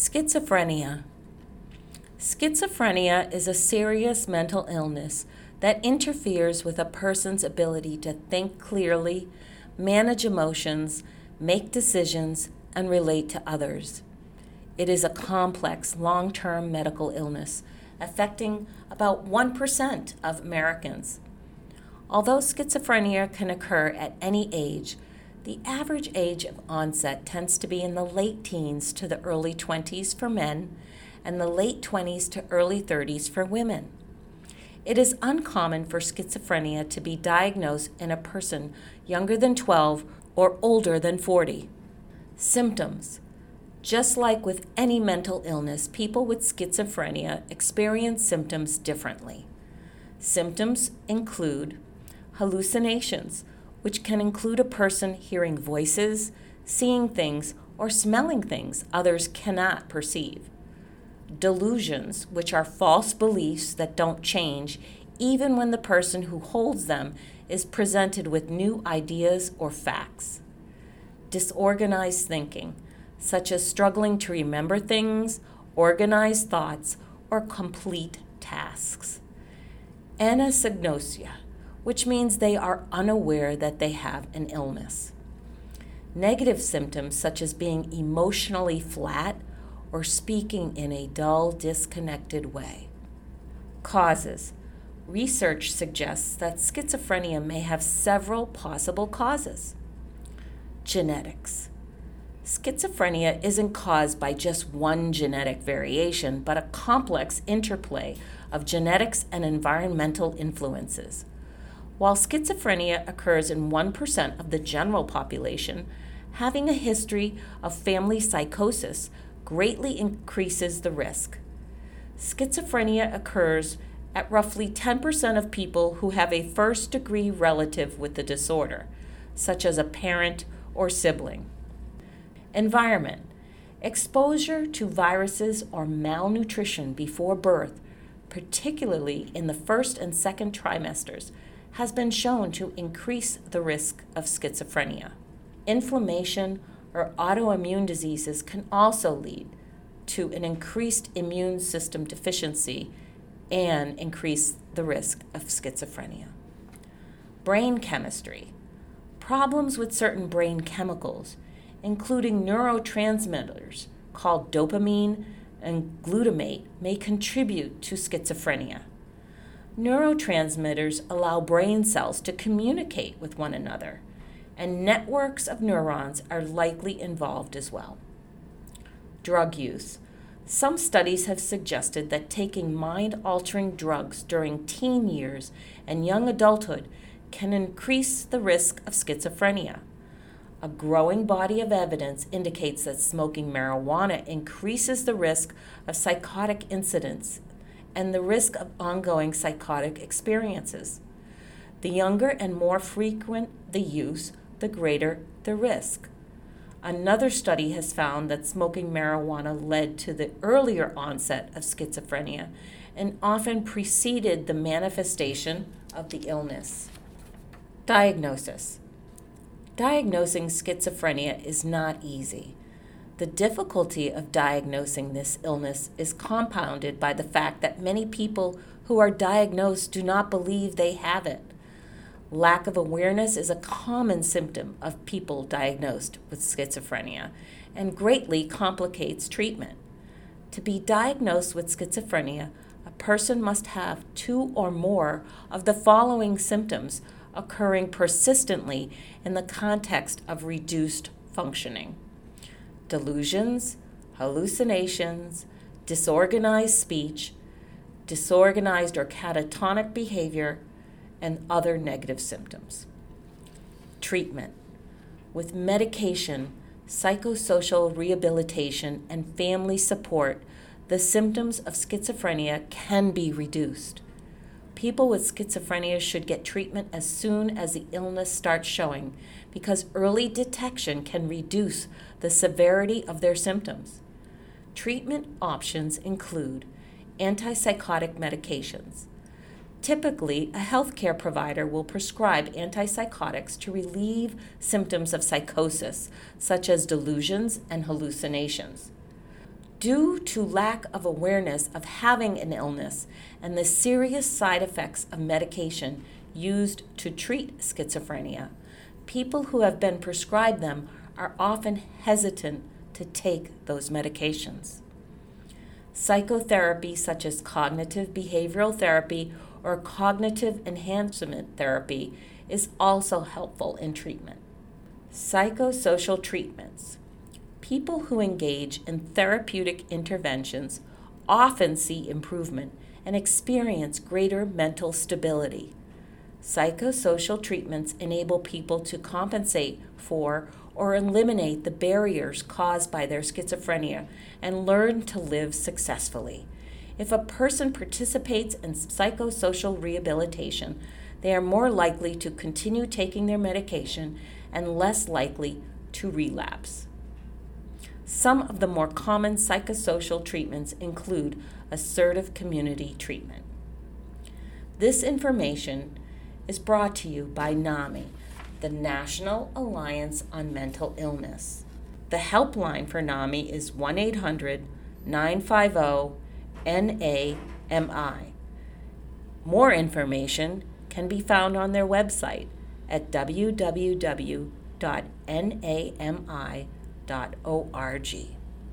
Schizophrenia. Schizophrenia is a serious mental illness that interferes with a person's ability to think clearly, manage emotions, make decisions, and relate to others. It is a complex, long term medical illness affecting about 1% of Americans. Although schizophrenia can occur at any age, the average age of onset tends to be in the late teens to the early 20s for men and the late 20s to early 30s for women. It is uncommon for schizophrenia to be diagnosed in a person younger than 12 or older than 40. Symptoms Just like with any mental illness, people with schizophrenia experience symptoms differently. Symptoms include hallucinations, which can include a person hearing voices, seeing things, or smelling things others cannot perceive. Delusions, which are false beliefs that don't change even when the person who holds them is presented with new ideas or facts. Disorganized thinking, such as struggling to remember things, organize thoughts, or complete tasks. Anosognosia, which means they are unaware that they have an illness. Negative symptoms, such as being emotionally flat or speaking in a dull, disconnected way. Causes Research suggests that schizophrenia may have several possible causes. Genetics Schizophrenia isn't caused by just one genetic variation, but a complex interplay of genetics and environmental influences. While schizophrenia occurs in 1% of the general population, having a history of family psychosis greatly increases the risk. Schizophrenia occurs at roughly 10% of people who have a first degree relative with the disorder, such as a parent or sibling. Environment Exposure to viruses or malnutrition before birth, particularly in the first and second trimesters, has been shown to increase the risk of schizophrenia. Inflammation or autoimmune diseases can also lead to an increased immune system deficiency and increase the risk of schizophrenia. Brain chemistry. Problems with certain brain chemicals, including neurotransmitters called dopamine and glutamate, may contribute to schizophrenia. Neurotransmitters allow brain cells to communicate with one another, and networks of neurons are likely involved as well. Drug use. Some studies have suggested that taking mind altering drugs during teen years and young adulthood can increase the risk of schizophrenia. A growing body of evidence indicates that smoking marijuana increases the risk of psychotic incidents and the risk of ongoing psychotic experiences. The younger and more frequent the use, the greater the risk. Another study has found that smoking marijuana led to the earlier onset of schizophrenia and often preceded the manifestation of the illness. Diagnosis Diagnosing schizophrenia is not easy. The difficulty of diagnosing this illness is compounded by the fact that many people who are diagnosed do not believe they have it. Lack of awareness is a common symptom of people diagnosed with schizophrenia and greatly complicates treatment. To be diagnosed with schizophrenia, a person must have two or more of the following symptoms occurring persistently in the context of reduced functioning delusions, hallucinations, disorganized speech, disorganized or catatonic behavior, and other negative symptoms. Treatment with medication, psychosocial rehabilitation, and family support, the symptoms of schizophrenia can be reduced. People with schizophrenia should get treatment as soon as the illness starts showing because early detection can reduce the severity of their symptoms. Treatment options include antipsychotic medications. Typically, a healthcare provider will prescribe antipsychotics to relieve symptoms of psychosis, such as delusions and hallucinations. Due to lack of awareness of having an illness and the serious side effects of medication used to treat schizophrenia, people who have been prescribed them are often hesitant to take those medications. Psychotherapy, such as cognitive behavioral therapy or cognitive enhancement therapy, is also helpful in treatment. Psychosocial treatments. People who engage in therapeutic interventions often see improvement and experience greater mental stability. Psychosocial treatments enable people to compensate for or eliminate the barriers caused by their schizophrenia and learn to live successfully. If a person participates in psychosocial rehabilitation, they are more likely to continue taking their medication and less likely to relapse. Some of the more common psychosocial treatments include assertive community treatment. This information is brought to you by NAMI, the National Alliance on Mental Illness. The helpline for NAMI is 1 800 950 NAMI. More information can be found on their website at www.nami.org www.ecc.org.